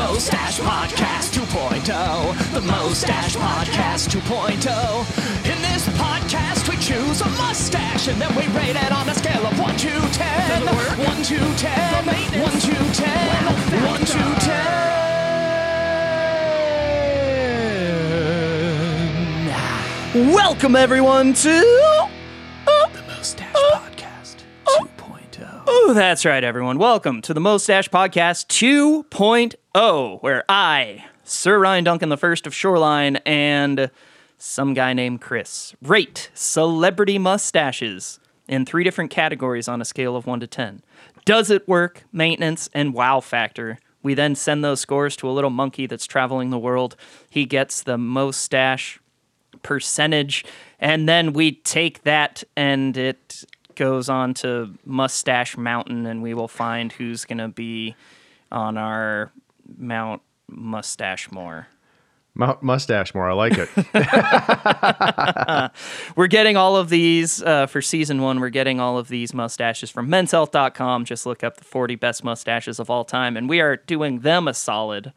Mustache Podcast 2.0. The Mustache Podcast 2.0. In this podcast, we choose a mustache and then we rate it on a scale of 1 to 10. 1 to 10. 1 to 10. 1 to 10. Welcome, everyone, to uh, the Mustache uh, Podcast 2.0. Oh, that's right, everyone. Welcome to the Mustache Podcast 2.0, Oh, where I, Sir Ryan Duncan the First of Shoreline, and some guy named Chris rate celebrity mustaches in three different categories on a scale of 1 to 10. Does it work, maintenance, and wow factor? We then send those scores to a little monkey that's traveling the world. He gets the mustache percentage, and then we take that and it goes on to Mustache Mountain, and we will find who's going to be on our Mount Mustache More. Mount Mustache more. I like it. We're getting all of these uh, for season one. We're getting all of these mustaches from menshealth.com. Just look up the 40 best mustaches of all time, and we are doing them a solid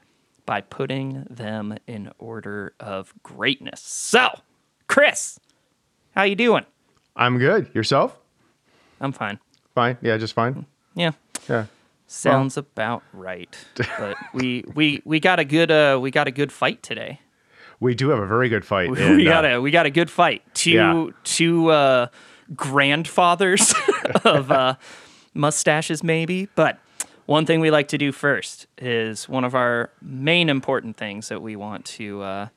by putting them in order of greatness. So, Chris, how you doing? I'm good. Yourself? I'm fine. Fine. Yeah, just fine. Yeah. Yeah. Sounds about right. But we we we got a good uh we got a good fight today. We do have a very good fight. we and, got uh, a we got a good fight. Two Yeah. two uh grandfathers of uh mustaches maybe, but one thing we like to do first is one of our main important things that we want to uh,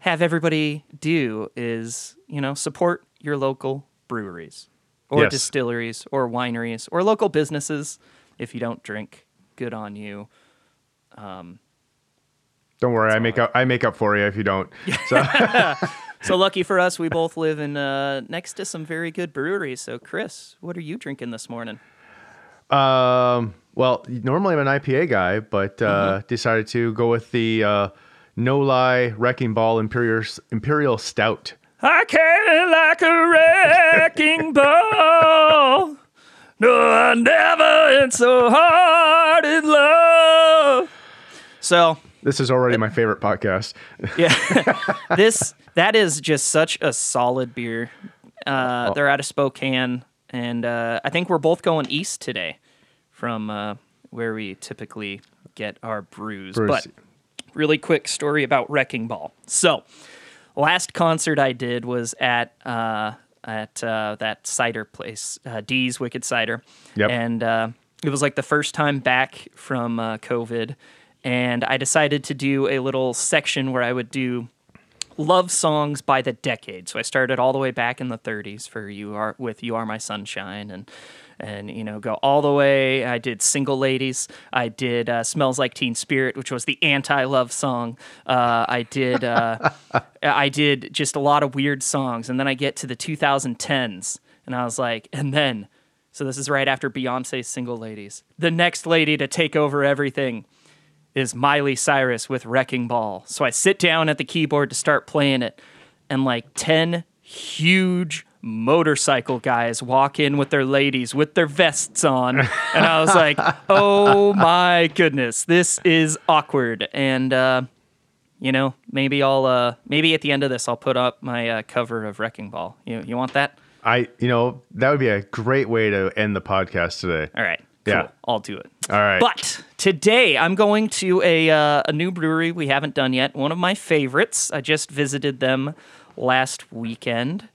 have everybody do is, you know, support your local breweries or Yes. distilleries or wineries or local businesses if you don't drink. Good on you. Don't worry. I make up. I make up for you if you don't. So, So lucky for us, we both live in uh, next to some very good breweries. So, Chris, what are you drinking this morning? um, well, normally I'm an IPA guy, but uh, Mm-hmm. decided to go with the uh, No-Li Wrecking Ball Imperial Imperial Stout. I carry like a wrecking ball. No, I never been so hard in love. So, This is already my favorite podcast. yeah, this that is just such a solid beer. Uh, they're out of Spokane, and uh, I think we're both going east today from uh, where we typically get our brews. Brews. But really quick story about Wrecking Ball. So, last concert I did was at uh, at uh, that cider place, uh, D's Wicked Cider, Yep. and uh, it was like the first time back from uh, COVID, and I decided to do a little section where I would do love songs by the decade. So I started all the way back in the 30s for you are with you are my sunshine and and you know go all the way. I did single ladies. I did uh, smells like Teen Spirit, which was the anti-love song. Uh, I did uh, I did just a lot of weird songs, and then I get to the 2010s, and I was like, and then. So this is right after Beyonce's Single Ladies. The next lady to take over everything is Miley Cyrus with Wrecking Ball. So I sit down at the keyboard to start playing it, and like 10 huge motorcycle guys walk in with their ladies with their vests on. And I was like, oh my goodness, this is awkward. And, uh, you know, maybe I'll, uh, maybe at the end of this, I'll put up my uh, cover of Wrecking Ball. You, you want that? I, you know, that would be a great way to end the podcast today. All right. Cool. Yeah. I'll do it. All right. But today I'm going to a uh, a new brewery we haven't done yet. One of my favorites. I just visited them last weekend,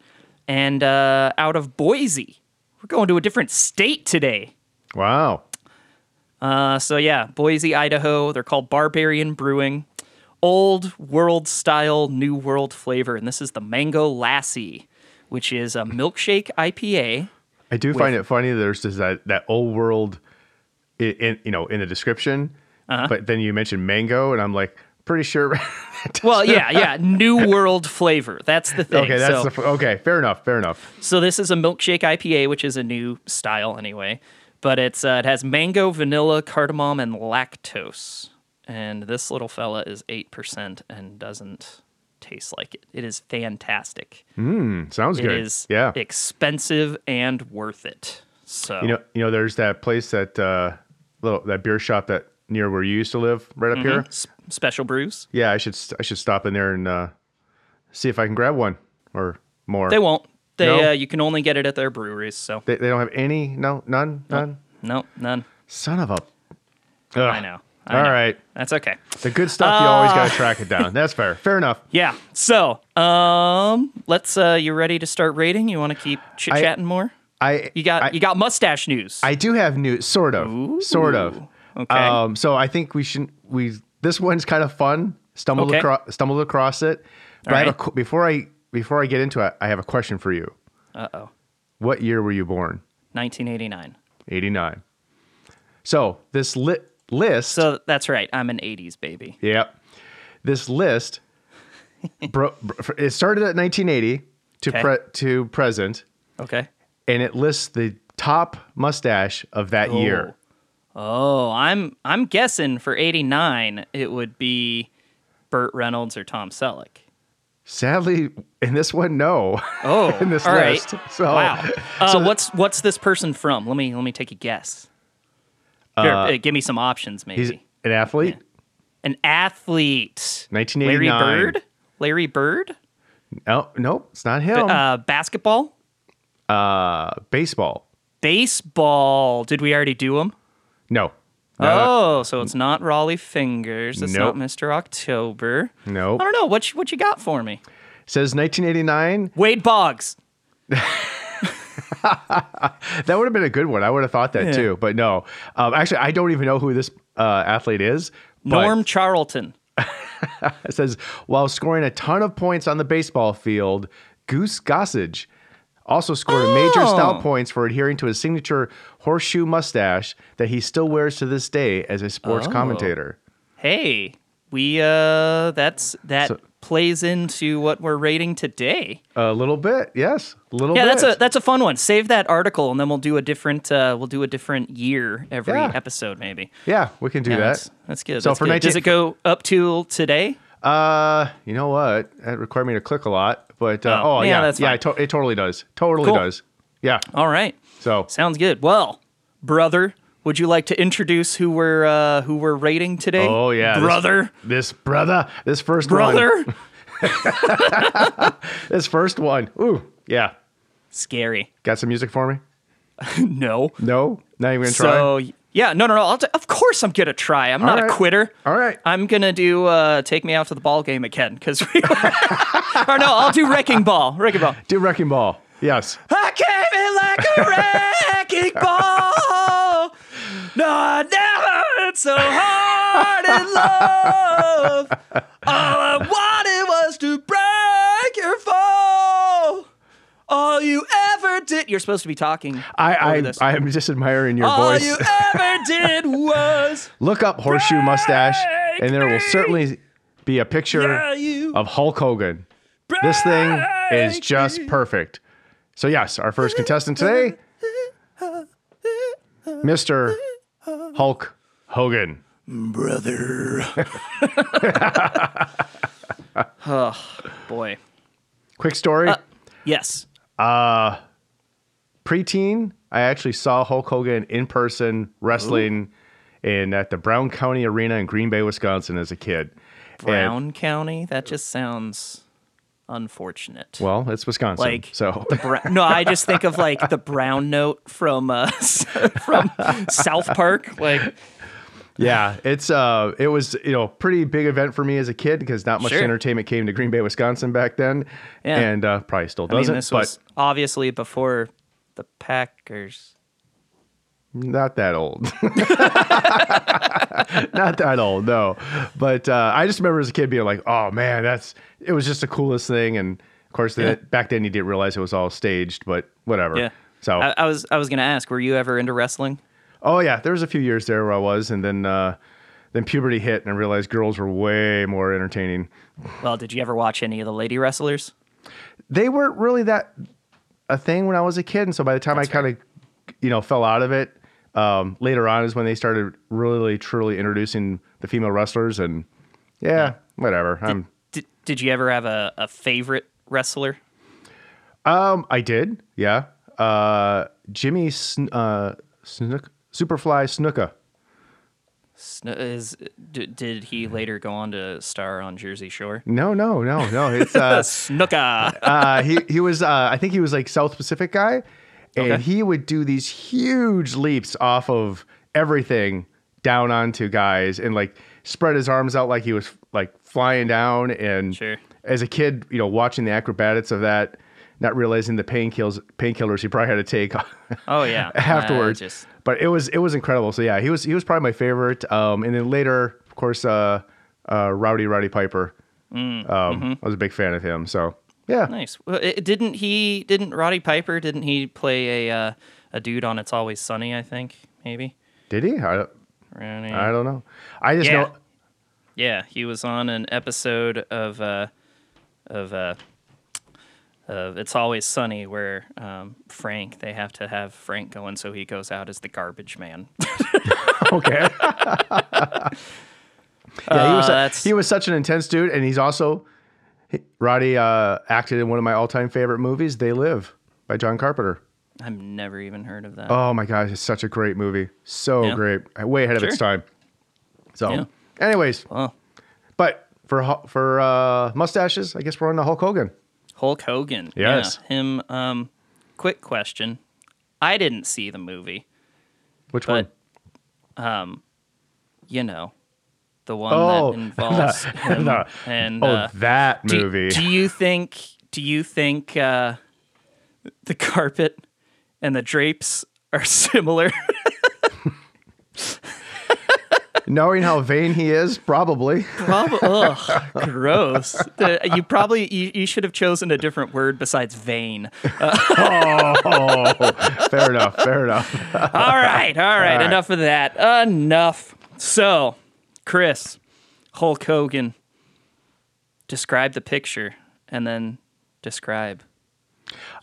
and uh, out of Boise. We're going to a different state today. wow. Uh, so yeah, Boise, Idaho. They're called Barbarian Brewing. Old world style, new world flavor, and this is the Mango Lassi, which is a milkshake IPA. I do find it funny. There's just that that old world, in, in you know in the description, Uh-huh. but then you mentioned mango, and I'm like pretty sure. Well, yeah, yeah, new world flavor. That's the thing. okay, that's so, the, okay. Fair enough. Fair enough. So this is a milkshake IPA, which is a new style anyway. But it's uh, it has mango, vanilla, cardamom, and lactose. And this little fella is eight percent and doesn't taste like it. It is fantastic. Mm, sounds It good. is yeah. expensive and worth it. So You know, you know, there's that place that uh, little that beer shop that near where you used to live, right up here. Special brews. Yeah, I should I should stop in there and uh, see if I can grab one or more. They won't. They No? uh, you can only get it at their breweries. So They, they don't have any. No, none, none. no, none. Son of a. I know. I All know. right, That's okay. the good stuff you always Uh. got to track it down. That's fair. Fair enough. Yeah. So, um, let's. Uh, you ready to start rating? You want to keep chit chatting more? I You got I, you got mustache news. I do have news, sort of, sort of. okay. Um, so I think we should we this one's kind of fun. Stumbled Okay. across stumbled across it. But I have a, before I before I get into it, I have a question for you. Uh oh. What year were you born? 1989. 89. So this li- list. So that's right. I'm an 80s baby. Yep. This list, bro, bro- it started at 1980 to Okay. pre- to present, Okay. and it lists the top mustache of that year. Oh, I'm I'm guessing for 89 it would be Burt Reynolds or Tom Selleck. Sadly, in this one, no. Oh, in this all right. list. So, wow. Uh, so what's what's this person from? Let me let me take a guess. Here, uh, give me some options, he's maybe. an athlete. An athlete. 1989. Larry Bird. Larry Bird. No, nope, it's not him. Uh, basketball. Uh, baseball. Baseball. Did we already do them? No. Oh, so it's not Rollie Fingers. It's Nope. not Mr. October. Nope. I don't know. What you, what you got for me? Says 1989. Wade Boggs. That would have been a good one. I would have thought that Yeah. too, but no. Um, actually, I don't even know who this uh, athlete is. Norm Charlton. It says while scoring a ton of points on the baseball field, Goose Gossage also scored a major Oh. style points for adhering to his signature horseshoe mustache that he still wears to this day as a sports Oh. commentator. Hey, we uh that's that So- plays into what we're rating today. A little bit, yes, a little Yeah, bit. that's a that's a fun one. Save that article and then we'll do a different uh we'll do a different year every Yeah. episode maybe. yeah, we can do Yeah, that. That's, that's good. So that's for good. 19 Does it go up to today? Uh, you know what? That required me to click a lot, but uh, Oh, oh, yeah, yeah, that's yeah, it, to- it totally does. Totally Cool. does. Yeah. All right. So Sounds good. Well, brother, would you like to introduce who we're uh who we're rating today? Oh yeah, Brother. This, brother, this first one, brother. this first one. Ooh, yeah. Scary. Got some music for me? no. No, not even gonna try. So yeah, no, no, no. T- of course I'm gonna try. I'm not right. a quitter. All right. I'm gonna do uh, take me out to the ball game again because we. or no, I'll do wrecking ball. Wrecking ball. Do wrecking ball. Yes. I came in like a wrecking ball. No, I never been so hard in love. All I wanted was to break your fall. All you ever did. You're supposed to be talking. I I, I am just admiring your All voice. All you ever did was Look up horseshoe mustache, and there will certainly be a picture yeah, of Hulk Hogan. This thing is just perfect. So yes, our first contestant today, Mr. Hulk Hogan. brother. Oh, boy. Quick story. Yes. Uh, preteen, I actually saw Hulk Hogan in person wrestling in at the Brown County Arena in Green Bay, Wisconsin as a kid. And- Brown County. That just sounds unfortunate. well, it's Wisconsin. like so Bra- no, I just think of like the brown note from uh, from South Park. Like Yeah, it's uh, it was you know pretty big event for me as a kid because not much Sure. entertainment came to Green Bay, Wisconsin back then, Yeah. and uh, probably still I mean, doesn't. this but was obviously before the Packers. Not that old, not that old, no. But uh, I just remember as a kid being like, "Oh man, that's it was just the coolest thing." And of course, the, Yeah. back then you didn't realize it was all staged, but whatever. Yeah. So, I, I was I was gonna ask, were you ever into wrestling? oh yeah, there was a few years there where I was, and then uh, then puberty hit, and I realized girls were way more entertaining. Well, did you ever watch any of the lady wrestlers? they weren't really that a thing when I was a kid, and so by the time I kind of, you know, fell out of it, um, later on is when they started really truly introducing the female wrestlers, and yeah, whatever. I'm, Did, did you ever have a, a favorite wrestler? um, I did, yeah. Uh, Jimmy Sn- uh, Snook, Superfly Snuka. Sn- Is d- did he later go on to star on Jersey Shore? No, no, no, no. It's uh, Snooka. uh, he he was uh, I think he was like South Pacific guy, and Okay. he would do these huge leaps off of everything down onto guys and like spread his arms out like he was like flying down. And Sure. as a kid, you know, watching the acrobatics of that, not realizing the painkillers painkillers he probably had to take Oh yeah. Uh, afterwards. just But it was it was incredible. So yeah, he was he was probably my favorite. Um, and then later, of course, uh, uh, Rowdy Roddy Piper. Mm, Um, mm-hmm. I was a big fan of him. So yeah, nice. Well, it, didn't he? Didn't Roddy Piper? Didn't he play a uh, a dude on It's Always Sunny? I think maybe. did he? I, don't- I don't know. I just Yeah. know. Yeah, he was on an episode of uh, of uh, of It's Always Sunny where um, Frank they have to have Frank going, so he goes out as the garbage man. Okay. yeah, he was Uh, he was such an intense dude, and he's also he- Roddy uh, acted in one of my all-time favorite movies, They Live, by John Carpenter. I've never even heard of that. Oh my gosh, it's such a great movie, so Yeah. great, way ahead of its time. So, Yeah. anyways, but for for uh, mustaches, I guess we're on the Hulk Hogan. Hulk Hogan. Yes. Yeah, him. Um, quick question. I didn't see the movie, Which but one? um, you know, the one Oh, that involves him and oh, uh, that movie. do you think? Do you think uh, the carpet and the drapes are similar? Knowing how vain he is, probably. Probably. Ugh, gross. You probably you, you should have chosen a different word besides vain. oh, fair enough. Fair enough. all right, all right, right. Enough of that. Enough. So, Chris, Hulk Hogan, describe the picture and then describe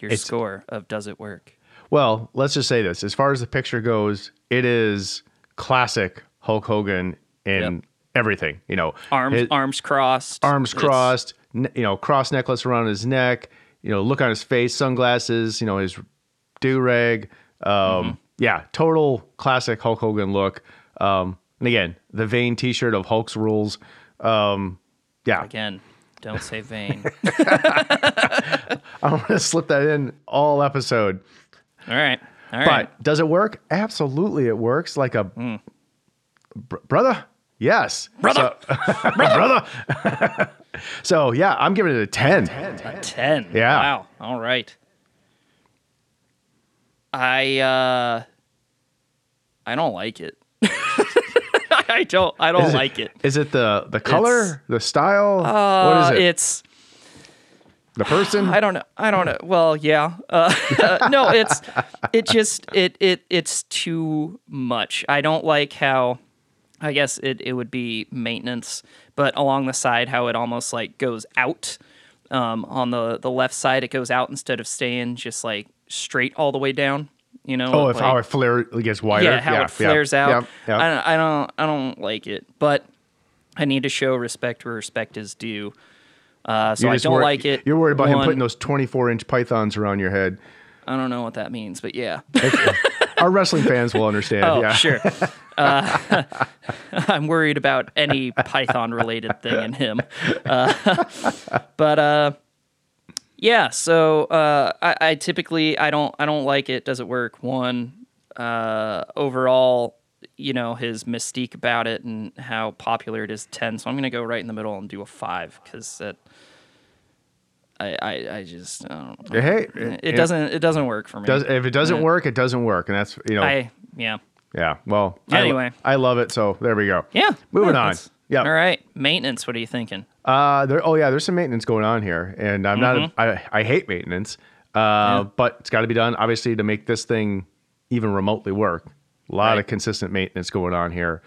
your It's- score of Does It Work? Well, let's just say this: as far as the picture goes, it is classic Hulk Hogan in Yep. everything. You know, Arms his- arms crossed. arms It's- crossed. ne- you know, cross necklace around his neck. You know, look on his face, sunglasses. You know, his do rag. Um, Mm-hmm. Yeah, total classic Hulk Hogan look. Um, and again, the vain T-shirt of Hulk's rules. Um, yeah, Again, don't say vain. I'm gonna slip that in all episode. all right. All But does it work? Absolutely, it works. Like a Br- brother. Yes, Brother. So, brother. so yeah, I'm giving it a ten. A 10. Yeah. Wow. All right. I uh I don't like it. I don't I don't Is it- like it. Is it the the color, It's- the style? Uh, what is it? It's the person? I don't know. I don't know. Well, yeah. Uh, no, it's it just it it it's too much. I don't like how I guess it it would be maintenance, but along the side how it almost like goes out. Um, on the the left side, it goes out instead of staying just like straight all the way down. You know. oh, if like- how it flare gets wider. yeah, how it flares out. Yeah, yeah. I, don't, I don't, I don't like it, but I need to show respect where respect is due. Uh, so I don't worried- like it. You're worried about him putting those 24 inch pythons around your head. I don't know what that means, but yeah. Our wrestling fans will understand. Oh, yeah. sure. Uh, I'm worried about any Python related thing in him. Uh, but uh, yeah, so uh, I, I typically I don't I don't like it. Does it work? One uh, overall, you know, his mystique about it and how popular it is. Ten. So I'm gonna go right in the middle and do a five because that. I, I, I just I don't know. Hey, it it- doesn't it doesn't work for me. Does if it doesn't work, it doesn't work, and that's you know. I yeah. yeah. Well. I Anyway. I, love it. So there we go. Yeah. Moving yeah, on. Yeah. All right. Maintenance. What are you thinking? Uh, there. Oh yeah, there's some maintenance going on here, and I'm not. Mm-hmm. A, I I hate maintenance. Uh, but it's got to be done obviously to make this thing even remotely work. A lot Right. of consistent maintenance going on here.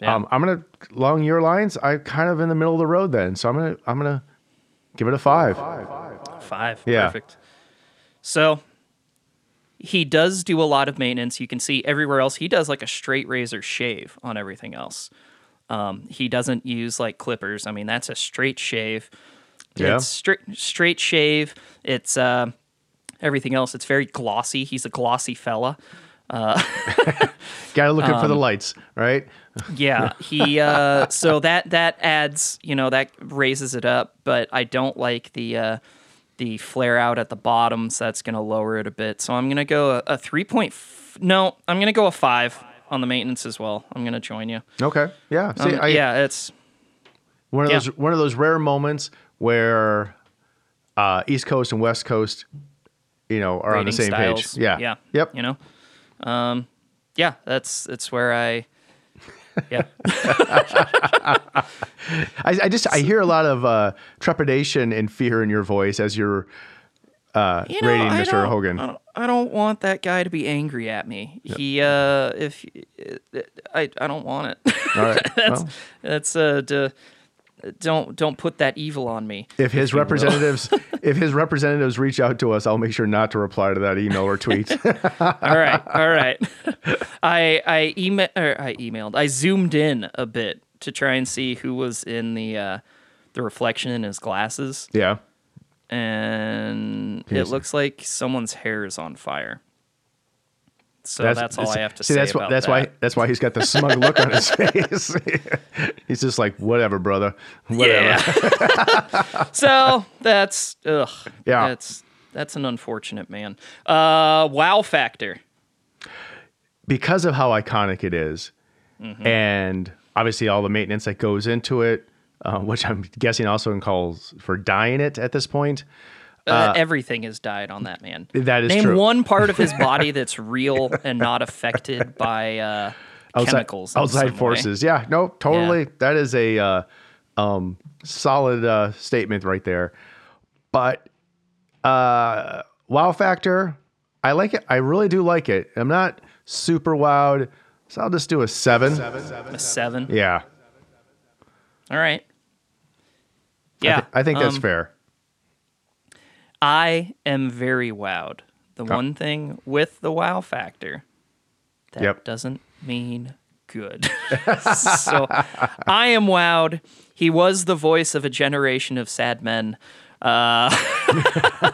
Yeah. Um, I'm gonna along your lines. I kind of in the middle of the road then, so I'm gonna I'm gonna give it a five. Five. Yeah. Perfect. So he does do a lot of maintenance. You can see everywhere else he does like a straight razor shave on everything else. Um, he doesn't use like clippers. I mean, that's a straight shave. Yeah. It's straight straight shave. It's uh, everything else. It's very glossy. He's a glossy fella. Got to look out for Um, the lights, right? Yeah, he. Uh, so that that adds, you know, that raises it up, but I don't like the uh, the flare out at the bottom, so that's gonna lower it a bit. So I'm gonna go a, a three point. F- no, I'm gonna go a five on the maintenance as well. I'm gonna join you. Okay. Yeah. See, Um, I, yeah, it's one of yeah. those one of those rare moments where uh, East Coast and West Coast, you know, are on the same styles. page. Yeah. yeah, Yep. You know, um, yeah, that's that's where I. Yeah, I, I just I hear a lot of uh, trepidation and fear in your voice as you're uh, You know, rating I Mr. Hogan. I don't, I don't want that guy to be angry at me. He, uh, if I, I don't want it. All right. that's well, that's uh, d- don't don't put that evil on me. if his representatives if his representatives reach out to us, I'll make sure not to reply to that email or tweet. all right, all right. I I email or I emailed. I zoomed in a bit to try and see who was in the uh, the reflection in his glasses, yeah. And it looks like someone's hair is on fire. So that's, all I have to see, say that's about why, that's that. why that's why he's got the smug look on his face. he's just like, whatever, brother. Whatever. Yeah. so that's ugh. Yeah. That's that's an unfortunate man. Uh, wow factor. Because of how iconic it is, Mm-hmm. and obviously all the maintenance that goes into it, uh, which I'm guessing also calls for dyeing it at this point. Uh, everything has died on that man. That is Name true. one part of his body that's real and not affected by uh, outside, chemicals. outside some way. forces. Yeah, no, totally. Yeah. That is a uh, um, solid uh, statement right there. But uh, wow factor, I like it. I really do like it. I'm not super wowed, so I'll just do a seven. A seven. Yeah, All right. I, Yeah. I think that's um, fair. I am very wowed. The one thing with the wow factor, that Yep. doesn't mean good. so I am wowed. He was the voice of a generation of sad men. Uh,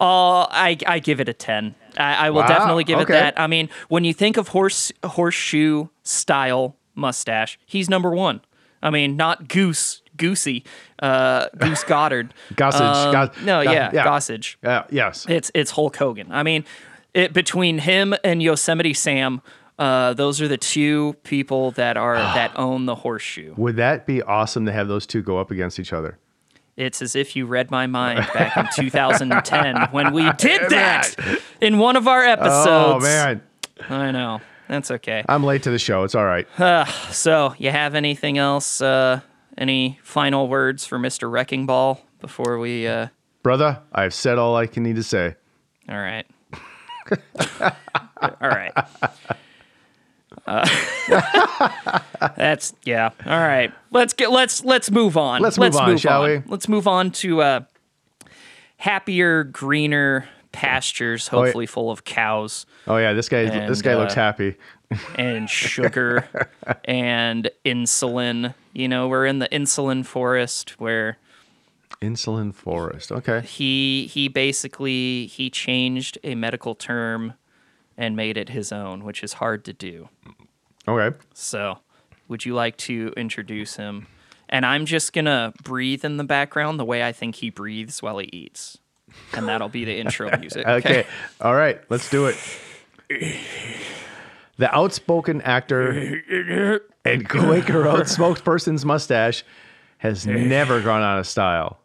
oh, I, I give it a 10. I, I will Wow, definitely give okay. it that. I mean, when you think of horse horseshoe style mustache, he's number one. I mean, not Goose, Goosey, uh, Goose Goddard. Gossage, Um, Gos- no, Go- yeah, yeah. Gossage. Uh, yes. It's it's Hulk Hogan. I mean, it, between him and Yosemite Sam, uh, those are the two people that are that own the horseshoe. Would that be awesome to have those two go up against each other? It's as if you read my mind back in 2010 when we did that in one of our episodes. Oh man, I know. That's okay. I'm late to the show. It's all right. So, you have anything else? Uh, any final words for Mr. Wrecking Ball before we? Uh, Brother, I've said all I can need to say. all right. all right. Uh, that's yeah. All right. Let's get let's let's move on. Let's move on, shall we? Let's move on to uh, happier, greener pastures, yeah. hopefully full of cows Oh yeah, this guy this And, guy looks uh, happy. and sugar and insulin. You know, we're in the insulin forest where Insulin forest. Okay. he he basically he changed a medical term and made it his own, which is hard to do. Okay. So, would you like to introduce him? And I'm just gonna breathe in the background the way I think he breathes while he eats, and that'll be the intro music. Okay. All right. Let's do it. The outspoken actor and Quaker Oat spokesperson's mustache has never gone out of style.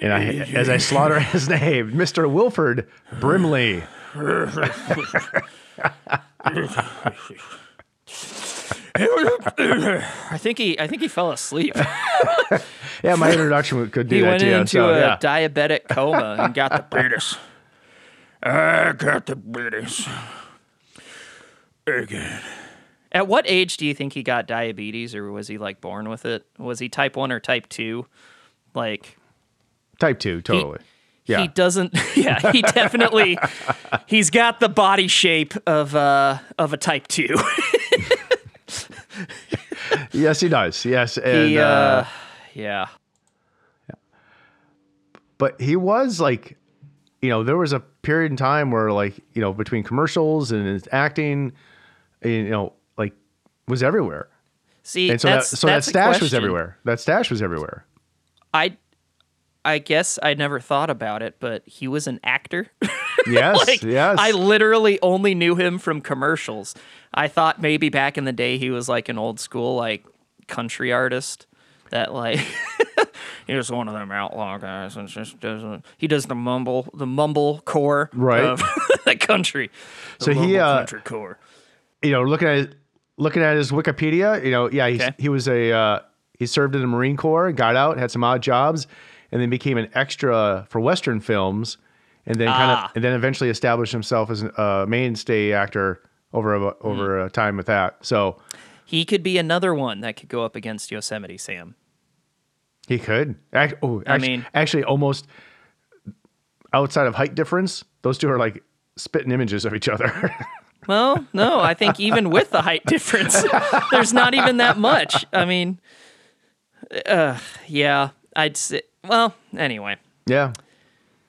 And I, as I slaughter his name, Mr. Wilford Brimley. I think he I think he fell asleep. Yeah, my introduction could do he that went to you. into so, a yeah. diabetic coma and got the British. I got the British. Again. At what age do you think he got diabetes, or was he like born with it? Was he type one or type two? Like Type 2, totally. yeah. he doesn't. Yeah, he definitely. he's got the body shape of uh of a type two. yes, he does. Yes. And, he, uh, uh, yeah. but he was like you know there was a period in time where like you know between commercials and his acting you know like was everywhere. See, And so that's, that so that stash was everywhere. That stash was everywhere. I, I guess I never thought about it, but he was an actor. Yes, like, yes. I literally only knew him from commercials. I thought maybe back in the day he was like an old school like country artist that like he was one of them outlaw guys and just doesn't he does the mumble the mumble core Right. of the country. The So he, uh, country core. you know, looking at looking at his Wikipedia, you know, yeah, he's, Okay. he was a uh, he served in the Marine Corps, got out, had some odd jobs, and then became an extra for Western films, and then kind Ah. of and then eventually established himself as a mainstay actor over a, over a time with that. So He could be another one that could go up against Yosemite Sam. he could. Act, oh, I actually, mean- actually, almost outside of height difference, those two are like spitting images of each other. Well, no, I think even with the height difference, there's not even that much. I mean, uh, yeah, I'd say. Well, anyway, yeah.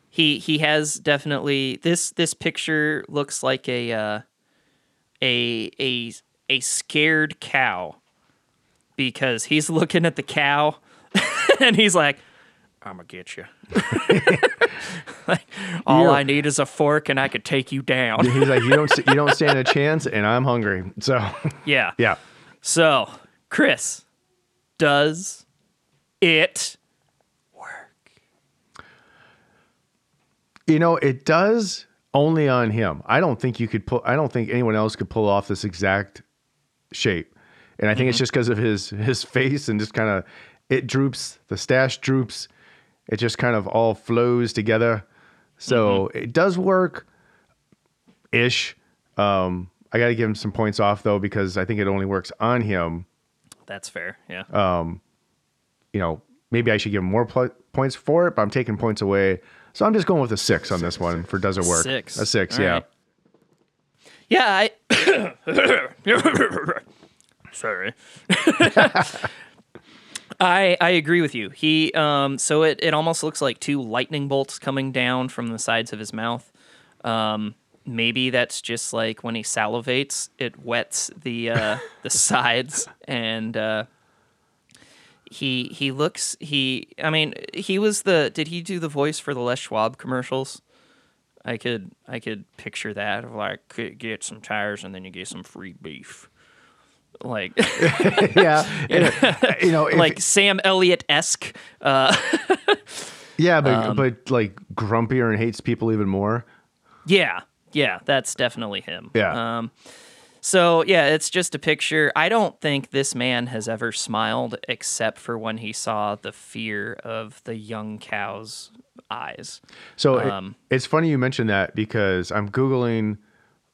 he he has definitely this this picture looks like a uh, a a a scared cow because he's looking at the cow and he's like, "I'm gonna get you." like, all. I need is a fork and I could take you down. He's like, you don't you don't stand a chance, and I'm hungry. So yeah. yeah. So, Chris, does it work? You know, it does only on him. I don't think you could pull. I don't think anyone else could pull off this exact shape. And I think it's just because of his his face and just kind of it droops. The stash droops. It just kind of all flows together. So it does work, ish. Um, I got to give him some points off though because I think it only works on him. That's fair. Yeah. Um, you know, maybe I should give him more pl- points for it, but I'm taking points away. So I'm just going with a six on this one for does it work? Six. A six, All yeah. right. yeah, I Sorry. I I agree with you. He um so it, it almost looks like two lightning bolts coming down from the sides of his mouth. Um maybe that's just like when he salivates, it wets the uh the sides and uh he he looks he I mean he was the did he do the voice for the Les Schwab commercials? I could I could picture that of like get some tires and then you get some free beef. Like yeah. You know, if- like Sam Elliott esque. Uh, yeah, but um, but like grumpier and hates people even more. yeah, yeah, that's definitely him. Yeah. Um, so yeah, it's just a picture. I don't think this man has ever smiled except for when he saw the fear of the young cow's eyes. So it- Um, it's funny you mentioned that because I'm googling,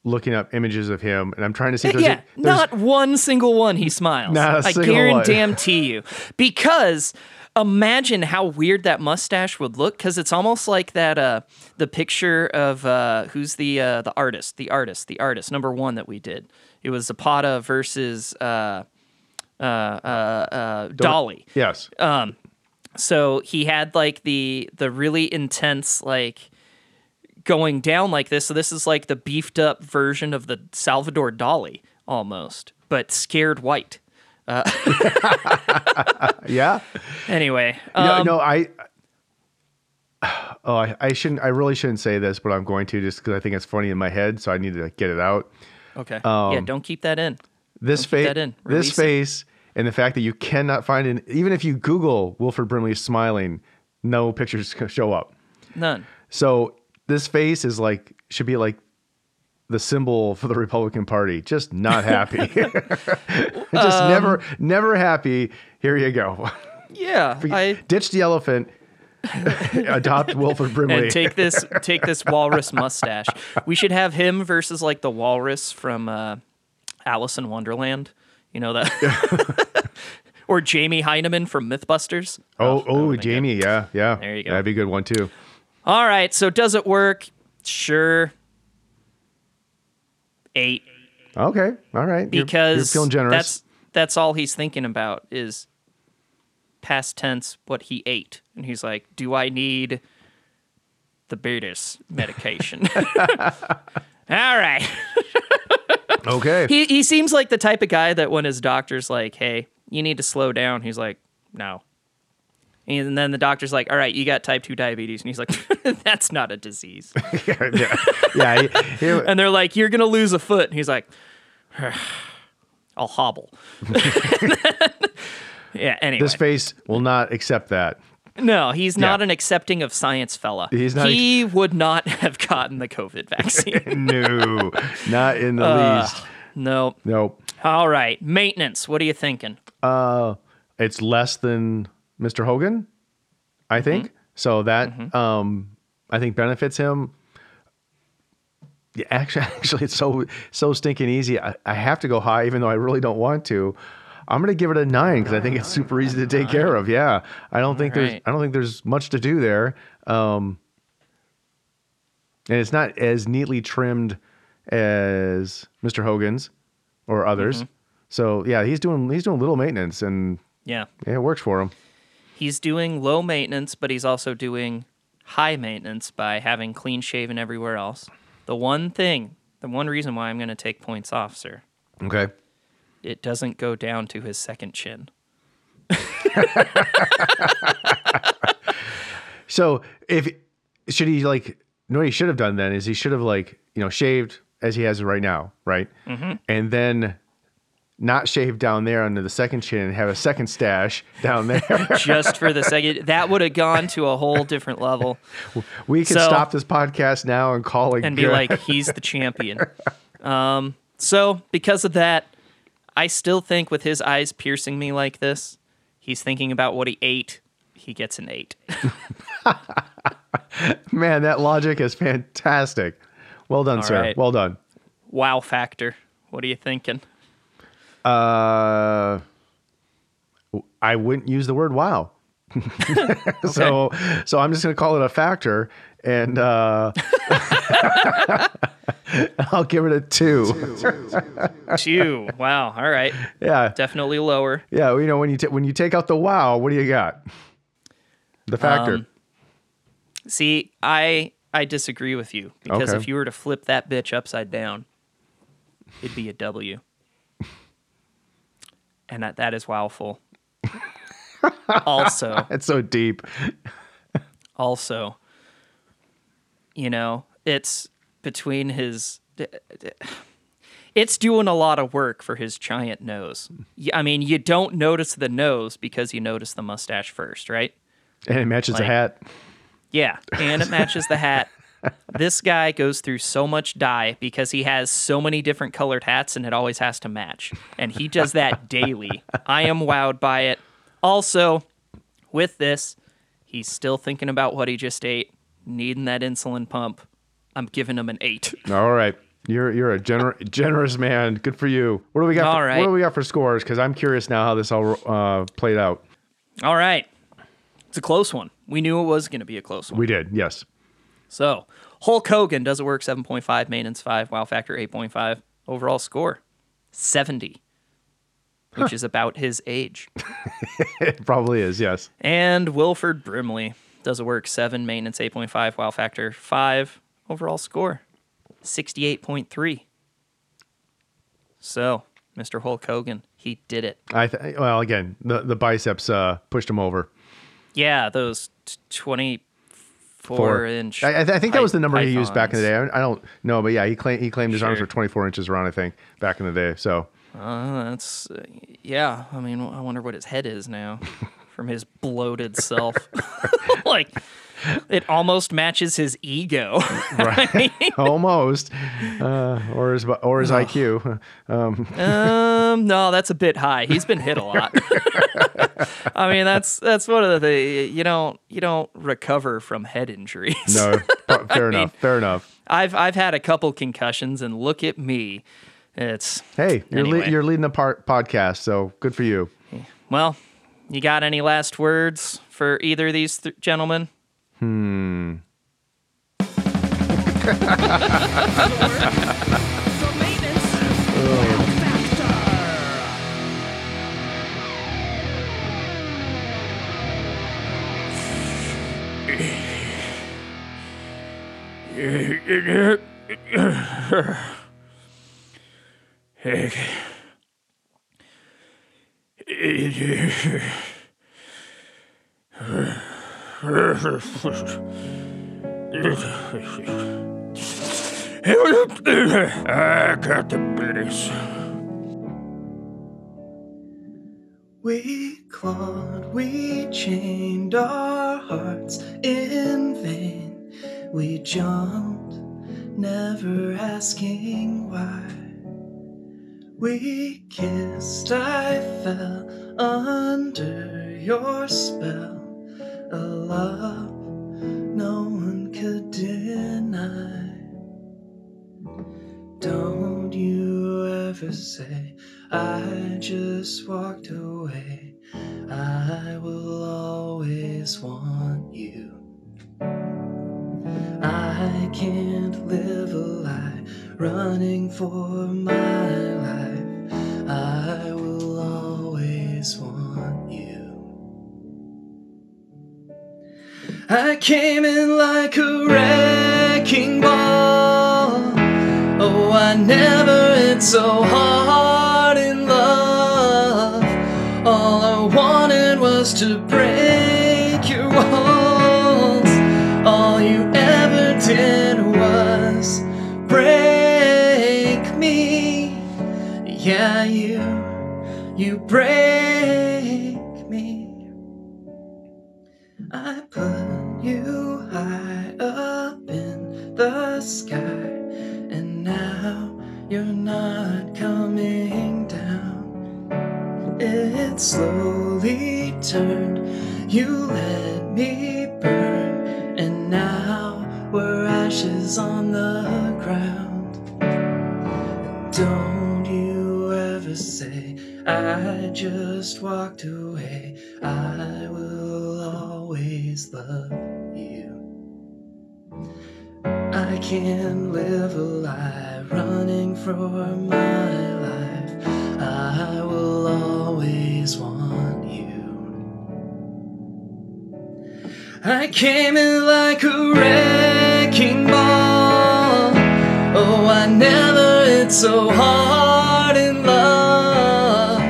looking up images of him, and I'm trying to see if there's, yeah, a, there's not one single one he smiles. Not a I guarantee you. Because imagine how weird that mustache would look because it's almost like that uh the picture of uh who's the uh the artist, the artist, the artist number 1 that we did. It was Zapata versus uh uh uh, uh Dali. yes, um, So he had like the the really intense like going down like this. So this is like the beefed up version of the Salvador Dali almost, but scared white. yeah. Anyway, no, um, no, I. Oh, I, I shouldn't. I really shouldn't say this, but I'm going to just because I think it's funny in my head, so I need to get it out. okay, yeah, don't keep that in. This face, that in. this face, and the fact that you cannot find it, even if you Google Wilford Brimley smiling, no pictures show up. None. So this face is like should be like the symbol for the Republican Party. Just not happy. Just Um, never, never happy. Here you go. Yeah, I Ditch the elephant. adopt Wilford Brimley. and take this take this walrus mustache. We should have him versus like the walrus from uh, Alice in Wonderland. You know that. or Jamie Hyneman from MythBusters. oh, that oh, Jamie. Yeah, yeah. There you go. That'd be a good one too. All right, so does it work? Sure. Eight, Okay. All right. You're- because you're, feeling generous. that's that's all he's thinking about is past tense what he ate, and he's like, "Do I need the Beatus medication?" all right. Okay. He he seems like the type of guy that when his doctor's like, "Hey, you need to slow down," he's like, "No." And then the doctor's like, "All right, you got type two diabetes," and he's like, "That's not a disease." yeah, yeah. yeah he- he- and they're like, "You're gonna lose a foot," and he's like, "I'll hobble." yeah. Anyway, this face will not accept that. no, he's not Yeah. an accepting of science fella. He's not He would not have gotten the COVID vaccine. No, not in the Uh. least. no. Nope. All right, maintenance. What are you thinking? Uh, It's less than Mr. Hogan, I think. So that um, I think benefits him. Yeah, actually, actually, it's so so stinking easy. I, I have to go high, even though I really don't want to. I'm gonna give it a nine because I think it's super easy to take care of. Yeah, I don't think there's. I don't think there's much to do there. Um, and it's not as neatly trimmed as Mr. Hogan's or others. So yeah, he's doing he's doing little maintenance, and Yeah. yeah, it works for him. He's doing low maintenance, but he's also doing high maintenance by having clean shaven everywhere else. The one thing, the one reason why I'm going to take points off, sir, Okay. it doesn't go down to his second chin. So if should he like, know what he should have done then is he should have like you know shaved as he has right now, right? Mm-hmm. And then not shave down there under the second chin and have a second stash down there. Just for the second, that would have gone to a whole different level we can So- stop this podcast now and call it and be like, he's the champion. Um, so because of that, I still think with his eyes piercing me like this, he's thinking about what he ate. He gets an eight. man, that logic is fantastic. Well done, All sir. right. Well done. wow factor. What are you thinking? Uh, I wouldn't use the word wow. so so I'm just gonna call it a factor and uh I'll give it a two. Two. Wow. All right. yeah. Definitely lower. Yeah, you know when you ta- when you take out the wow, what do you got? The factor. Um, See, I I disagree with you because Okay. if you were to flip that bitch upside down, it'd be a W. And that, that is wowful. also, it's so deep. also, you know, it's between his. It's doing a lot of work for his giant nose. I mean, you don't notice the nose because you notice the mustache first, right? And it matches the hat. Yeah, and it matches the hat. This guy goes through so much dye because he has so many different colored hats and it always has to match. And he does that daily. I am wowed by it. Also, with this, he's still thinking about what he just ate, needing that insulin pump. I'm giving him an eight. All right. You're you're a gener- generous man. Good for you. What do we got? All for, right. What do we got for scores? Because I'm curious now how this all uh, played out. All right. It's a close one. We knew it was going to be a close one. We did, yes. So Hulk Hogan does it work 7.5, maintenance 5, wow factor 8.5. Overall score 70, huh. which is about his age. it probably is, yes. And Wilford Brimley does it work 7, maintenance 8.5, wow factor 5. Overall score 68.3. So, Mr. Hulk Hogan, he did it. I th- well, again, the the biceps uh, pushed him over. Yeah, those 20 Four inch. I, I, think that was the number pythons. he used back in the day. I, I don't know, but yeah, he claimed he claimed his sure. arms were twenty four inches around. I think back in the day. So uh, that's uh, yeah. I mean, I wonder what his head is now from his bloated self. like it almost matches his ego. right, almost, uh, or his or his IQ. um, no, that's a bit high. He's been hit a lot. I mean, that's that's one of the. You don't you don't recover from head injuries. No, fair enough. Fair enough. I've I've had a couple concussions, and look at me. It's Hey, you're Anyway. le- you're leading a part podcast, so good for you. well. You got any last words for either of these th- gentlemen? For maintenance, wow factor. I got the biddies. We clawed, we chained our hearts in vain. We jumped, never asking why. We kissed, I fell under your spell. A love no one could deny. Don't you ever say I just walked away. I will always want you. I can't live a lie running for my life. I will always want I came in like a wrecking ball. Oh, I never hit so hard in love. All I wanted was to break your walls. All you ever did was break me. Yeah, you, you break Slowly turned, you let me burn, and now we're ashes on the ground. Don't you ever say I just walked away. I will always love you. I can't live a lie running for my life. I will always want you. I came in like a wrecking ball. Oh, I never hit so hard in love.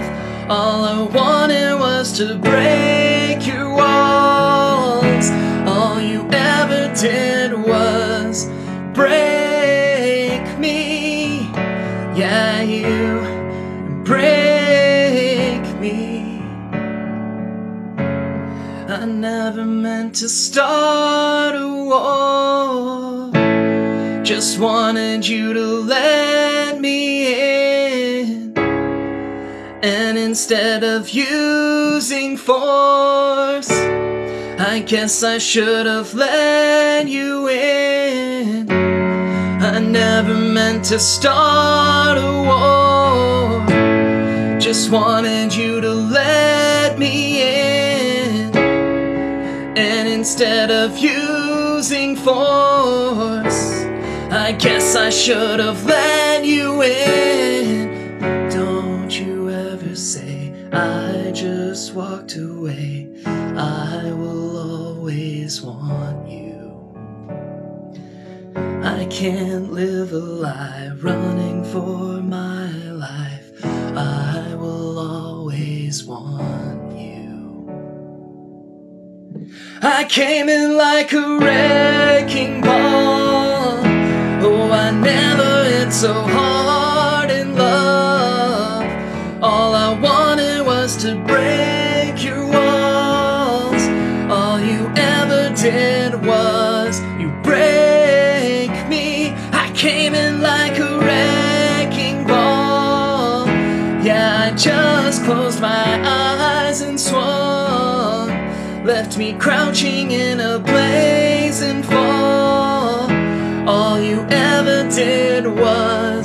All I wanted was to break never meant to start a war. Just wanted you to let me in. And instead of using force, I guess I should have let you in. I never meant to start a war. Just wanted you to let me instead of using force, I guess I should have let you in. Don't you ever say I just walked away. I will always want you. I can't live a lie running for my life. I will always want you. I came in like a wrecking ball. Oh, I never hit so hard Left me crouching in a blazing fall. All you ever did was